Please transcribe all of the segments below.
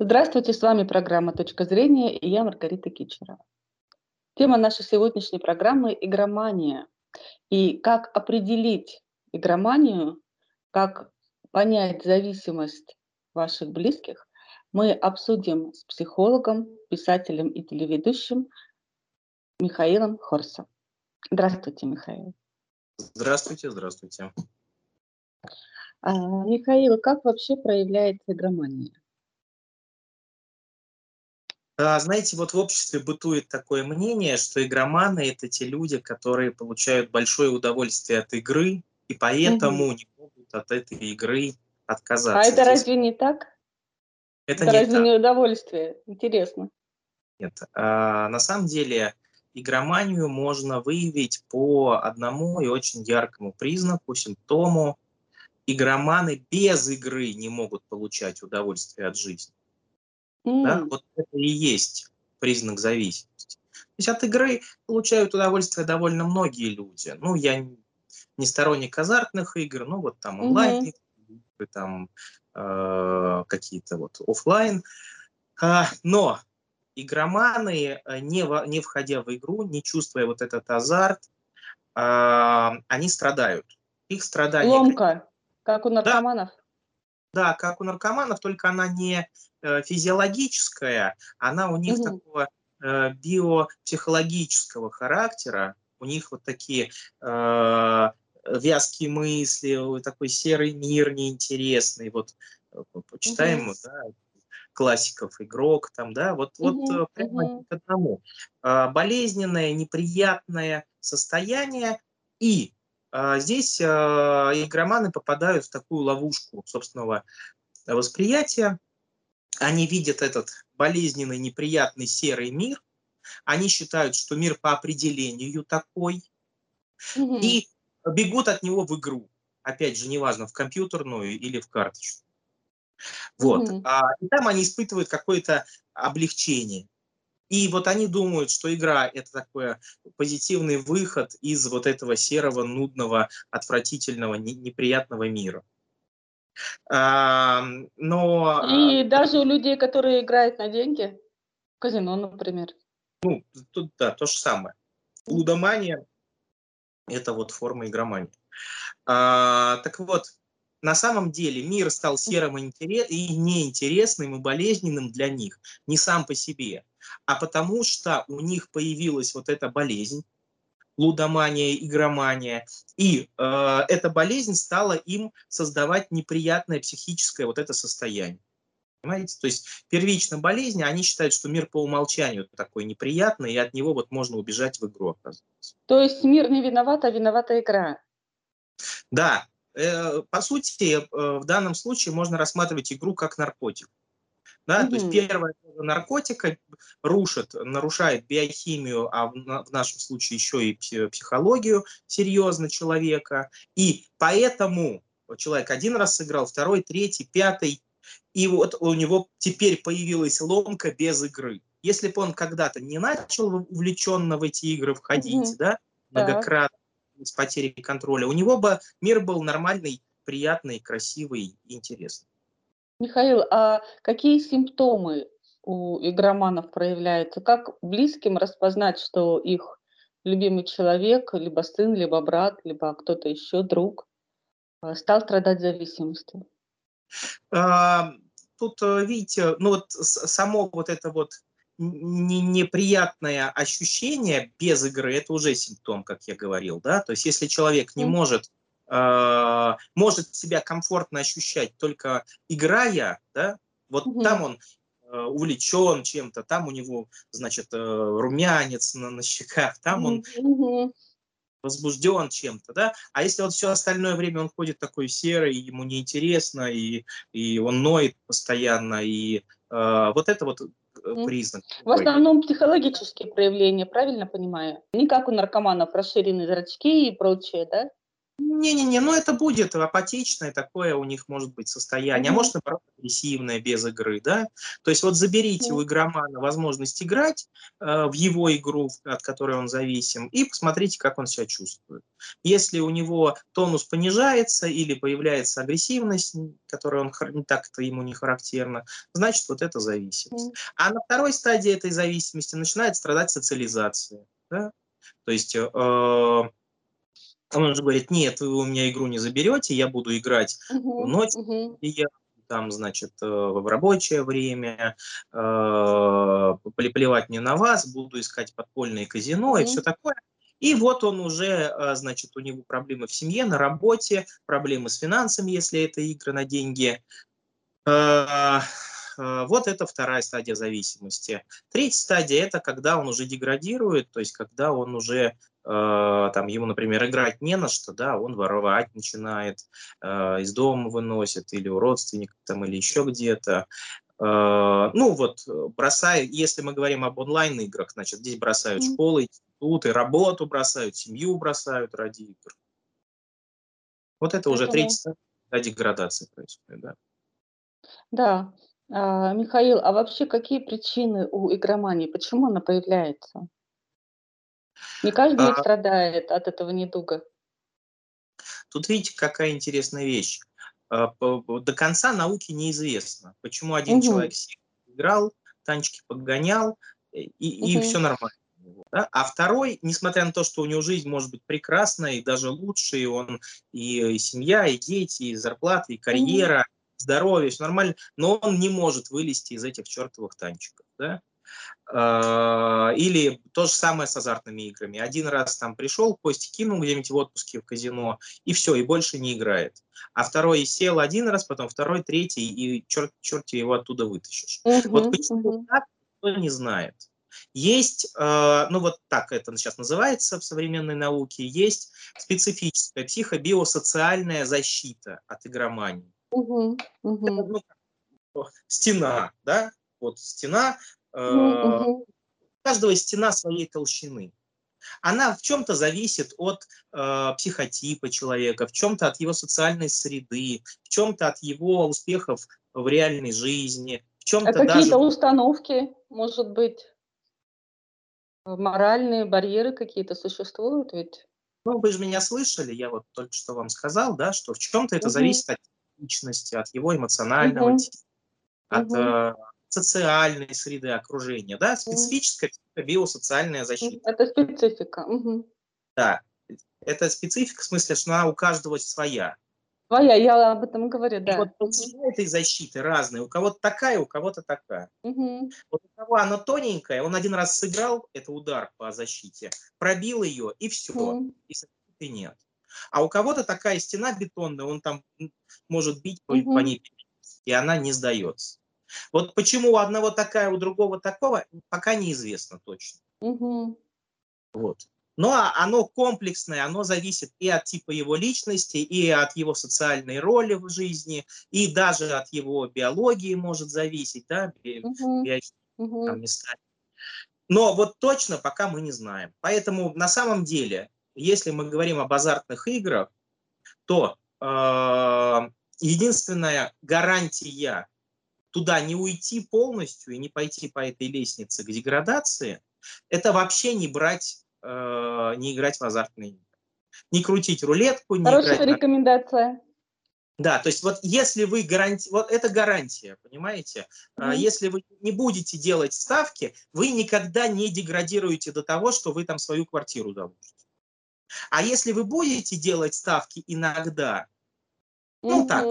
Здравствуйте, с вами программа «Точка зрения» и я Маргарита Кичерова. Тема нашей сегодняшней программы – игромания. И как определить игроманию, как понять зависимость ваших близких, мы обсудим с психологом, писателем и телеведущим Михаилом Хорсом. Здравствуйте, Михаил. Здравствуйте, здравствуйте. А, Михаил, как вообще проявляется игромания? А, знаете, вот в обществе бытует такое мнение, что игроманы – это те люди, которые получают большое удовольствие от игры, и поэтому угу. не могут от этой игры отказаться. А это Здесь... разве не так? Это, это не разве так. не удовольствие? Интересно. Нет, а, на самом деле игроманию можно выявить по одному и очень яркому признаку, симптому. Игроманы без игры не могут получать удовольствие от жизни. Mm. Да? Вот это и есть признак зависимости. То есть от игры получают удовольствие довольно многие люди. Ну, я не сторонник азартных игр, ну, вот там онлайн, mm-hmm. там э, какие-то вот офлайн. А, но игроманы, э, не, в, не входя в игру, не чувствуя вот этот азарт, э, они страдают. Их страдания... Ломка, как у наркоманов. Да, да, как у наркоманов, только она не Э, физиологическая, она у них угу. такого э, биопсихологического характера, у них вот такие э, вязкие мысли, такой серый мир неинтересный, вот э, почитаем, угу. да, классиков, игрок, там, да, вот, угу, вот прямо угу. к одному. Болезненное, неприятное состояние, и здесь игроманы попадают в такую ловушку собственного восприятия, они видят этот болезненный, неприятный серый мир, они считают, что мир по определению такой, угу. и бегут от него в игру. Опять же, неважно, в компьютерную или в карточную. Вот. Угу. А, и там они испытывают какое-то облегчение. И вот они думают, что игра – это такой позитивный выход из вот этого серого, нудного, отвратительного, неприятного мира. Но... И даже у людей, которые играют на деньги, в казино, например. Ну, тут, да, то же самое. Лудомания – это вот форма игромании. А, так вот, на самом деле мир стал серым и неинтересным и болезненным для них не сам по себе, а потому что у них появилась вот эта болезнь, лудомания, игромания. И э, эта болезнь стала им создавать неприятное психическое вот это состояние. Понимаете? То есть первично болезнь, они считают, что мир по умолчанию такой неприятный, и от него вот можно убежать в игру, оказывается. То есть мир не виноват, а виновата игра. Да. Э, по сути, э, в данном случае можно рассматривать игру как наркотик. Да? Mm-hmm. То есть первая наркотика рушит, нарушает биохимию, а в, в нашем случае еще и психологию серьезно человека. И поэтому человек один раз сыграл, второй, третий, пятый, и вот у него теперь появилась ломка без игры. Если бы он когда-то не начал увлеченно в эти игры входить, mm-hmm. да, многократно, с потерей контроля, у него бы мир был нормальный, приятный, красивый, интересный. Михаил, а какие симптомы у игроманов проявляются? Как близким распознать, что их любимый человек, либо сын, либо брат, либо кто-то еще, друг, э, стал страдать зависимостью? А, тут, э, видите, ну вот само вот это вот неприятное ощущение без игры, это уже симптом, как я говорил, да, то есть если человек не может э, может себя комфортно ощущать только играя, да, вот угу. там он э, увлечен чем-то, там у него, значит, э, румянец на, на щеках, там он угу. возбужден чем-то, да, а если вот все остальное время он ходит такой серый, ему неинтересно, и, и он ноет постоянно, и э, вот это вот э, признак. В основном психологические проявления, правильно понимаю? Не как у наркоманов расширенные зрачки и прочее, да? Не-не-не, ну это будет апатичное такое у них может быть состояние, mm-hmm. а может, наоборот, агрессивное без игры, да. То есть вот заберите mm-hmm. у игромана возможность играть э, в его игру, от которой он зависим, и посмотрите, как он себя чувствует. Если у него тонус понижается или появляется агрессивность, которая он так-то ему не характерна, значит, вот это зависимость. Mm-hmm. А на второй стадии этой зависимости начинает страдать социализация. Да? То есть э, он же говорит, нет, вы у меня игру не заберете, я буду играть uh-huh, ночью, uh-huh. и я там, значит, э, в рабочее время, э, плевать не на вас, буду искать подпольные казино uh-huh. и все такое. И вот он уже, э, значит, у него проблемы в семье, на работе, проблемы с финансами, если это игры на деньги. Э, вот это вторая стадия зависимости. Третья стадия – это когда он уже деградирует, то есть когда он уже Э, там ему, например, играть не на что, да, он воровать начинает, э, из дома выносит или у родственников там, или еще где-то. Э, ну вот, бросает, если мы говорим об онлайн-играх, значит, здесь бросают школы, институты, работу бросают, семью бросают ради игр. Вот это, это уже третья стадия деградации происходит, да. Да. А, Михаил, а вообще какие причины у игромании? Почему она появляется? Не каждый а, страдает от этого недуга. Тут видите, какая интересная вещь. А, до конца науки неизвестно, почему один угу. человек играл, танчики подгонял, и, и угу. все нормально. Да? А второй, несмотря на то, что у него жизнь может быть прекрасная и даже лучше, и он и, и семья, и дети, и зарплата, и карьера, угу. Здоровье, все нормально, но он не может вылезти из этих чертовых танчиков. Да? А, или то же самое с азартными играми. Один раз там пришел, кости кинул где-нибудь в отпуске в казино, и все, и больше не играет. А второй сел один раз, потом второй, третий, и черт, черт его оттуда вытащишь. Uh-huh, вот почему uh-huh. так, никто не знает. Есть, э, ну вот так это сейчас называется в современной науке, есть специфическая психобиосоциальная защита от игромании. Это, ну, стена, да, вот стена, у каждого стена своей толщины. Она в чем-то зависит от э, психотипа человека, в чем-то от его социальной среды, в чем-то от его успехов в реальной жизни, в чем-то а какие-то даже... установки, может быть, моральные барьеры какие-то существуют ведь? Ну, вы же меня слышали, я вот только что вам сказал, да, что в чем-то это угу. зависит от личности, от его эмоционального угу. от угу. социальной среды окружения, да, специфическая биосоциальная защита. Это специфика. Угу. Да, это специфика в смысле, что она у каждого своя. Своя, я об этом говорю, да. И вот толщина этой защиты разная. У кого-то такая, у кого-то такая. Угу. Вот у кого она тоненькая, он один раз сыграл, это удар по защите, пробил ее, и все, угу. и защиты нет. А у кого-то такая стена бетонная, он там может бить угу. по ней, и она не сдается. Вот почему у одного такая, у другого такого, пока неизвестно точно. Угу. Вот. Но оно комплексное, оно зависит и от типа его личности, и от его социальной роли в жизни, и даже от его биологии может зависеть, да, угу. угу. Там, Но вот точно пока мы не знаем. Поэтому на самом деле, если мы говорим об азартных играх, то э, единственная гарантия туда не уйти полностью и не пойти по этой лестнице к деградации, это вообще не брать, э, не играть в азартные игры. Не крутить рулетку, не Хорошая играть... рекомендация. Да, то есть вот если вы гаранти... вот это гарантия, понимаете? Mm-hmm. Если вы не будете делать ставки, вы никогда не деградируете до того, что вы там свою квартиру заложите. А если вы будете делать ставки иногда, ну так,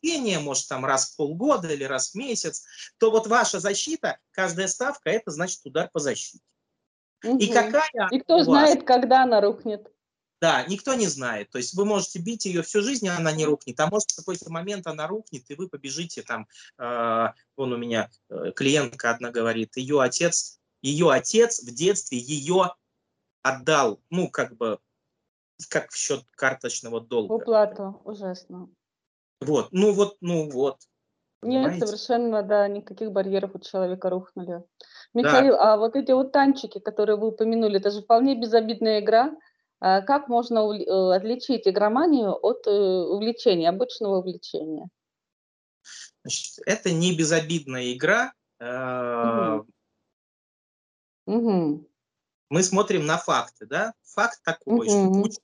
пение, может, там раз в полгода или раз в месяц, то вот ваша защита, каждая ставка, это значит удар по защите. Угу. И какая И кто знает, когда она рухнет. Да, никто не знает. То есть вы можете бить ее всю жизнь, она не рухнет. А может в какой-то момент она рухнет, и вы побежите там. Э, вон у меня э, клиентка одна говорит, ее отец, ее отец в детстве ее отдал, ну как бы как в счет карточного долга. Уплату, ужасно. Вот, ну вот, ну вот. Нет, понимаете? совершенно, да, никаких барьеров у человека рухнули. Михаил, да. а вот эти вот танчики, которые вы упомянули, это же вполне безобидная игра. А как можно э, отличить игроманию от, э, увлечения, обычного увлечения? Значит, это не безобидная игра. Мгм. Мгм. Мы смотрим на факты, да. Факт такой, что Мгм. куча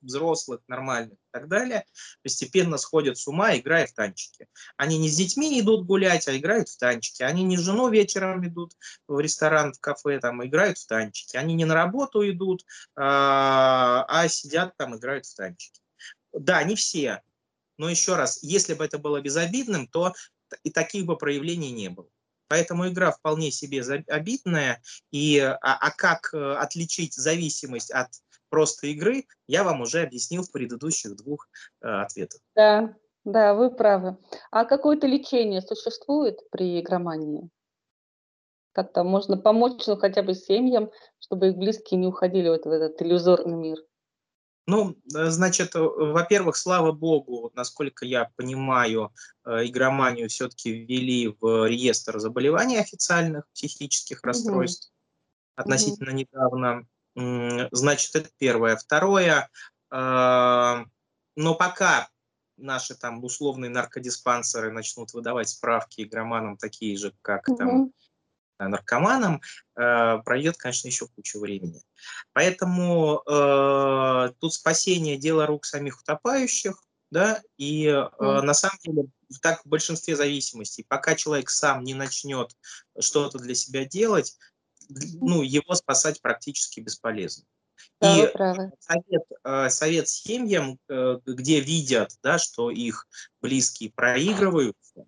взрослых, нормальных и так далее, постепенно сходят с ума, играя в танчики. Они не с детьми идут гулять, а играют в танчики. Они не с женой вечером идут в ресторан, в кафе, там, играют в танчики. Они не на работу идут, а, а сидят там, играют в танчики. Да, не все. Но еще раз, если бы это было безобидным, то и таких бы проявлений не было. Поэтому игра вполне себе обидная. И, а, а как э, отличить зависимость от просто игры, я вам уже объяснил в предыдущих двух э, ответах. Да, да, вы правы. А какое-то лечение существует при игромании? Как-то можно помочь, ну, хотя бы семьям, чтобы их близкие не уходили вот в этот иллюзорный мир? Ну, э, значит, э, во-первых, слава богу, насколько я понимаю, э, игроманию все-таки ввели в реестр заболеваний официальных психических расстройств угу. относительно угу. недавно. Значит, это первое. Второе, но пока наши там условные наркодиспансеры начнут выдавать справки игроманам такие же, как угу. там наркоманам, э, пройдет, конечно, еще кучу времени. Поэтому э, тут спасение – дело рук самих утопающих, да, и э, mm. на самом деле так в большинстве зависимостей, пока человек сам не начнет что-то для себя делать, ну, его спасать практически бесполезно. Да, и совет, э, совет семьям, э, где видят, да, что их близкие проигрываются,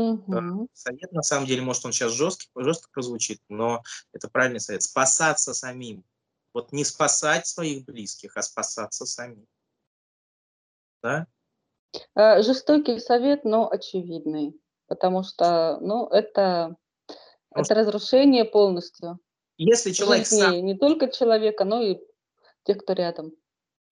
Мгм. совет, на самом деле, может, он сейчас жесткий, жестко прозвучит, но это правильный совет. Спасаться самим. Вот не спасать своих близких, а спасаться самим. Да? Э, жестокий совет, но очевидный, потому что, ну, это Потому это разрушение полностью если человек сам жизни не только человека, но и тех, кто рядом.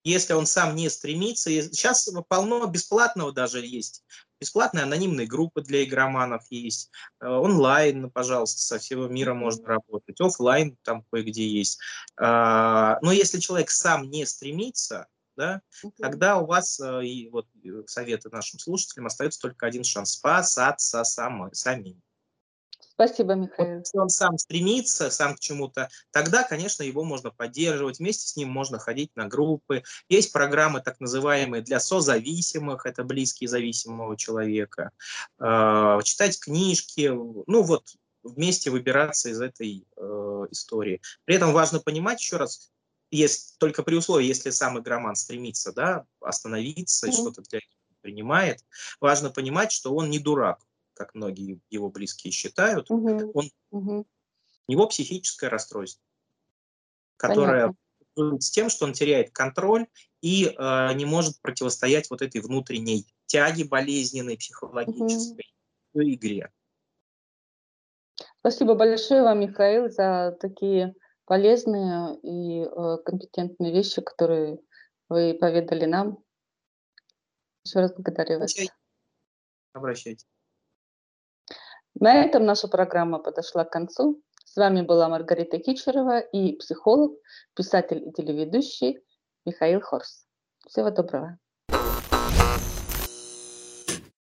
Если он сам не стремится, сейчас полно бесплатного даже есть Бесплатные анонимные группы для игроманов есть. Э, онлайн, пожалуйста, со всего мира можно работать. Офлайн там кое-где есть. А, но если человек сам не стремится, да, тогда у вас, э, и вот э, советы нашим слушателям, остается только один шанс – спасаться сам, самим. Спасибо, Михаил. Вот, если он сам стремится, сам к чему-то, тогда, конечно, его можно поддерживать, вместе с ним можно ходить на группы. Есть программы так называемые для созависимых, это близкие зависимого человека. Э, читать книжки, ну вот вместе выбираться из этой э, истории. При этом важно понимать еще раз, есть только при условии, если сам игроман стремится да, остановиться mm-hmm. и что-то для принимает, важно понимать, что он не дурак как многие его близкие считают, угу. он, угу. у него психическое расстройство, которое Понятно. с тем, что он теряет контроль и э, не может противостоять вот этой внутренней тяге болезненной, психологической угу. игре. Спасибо большое вам, Михаил, за такие полезные и э, компетентные вещи, которые вы поведали нам. Еще раз благодарю вас. Обращайтесь. На этом наша программа подошла к концу. С вами была Маргарита Кичерова и психолог, писатель и телеведущий Михаил Хорс. Всего доброго.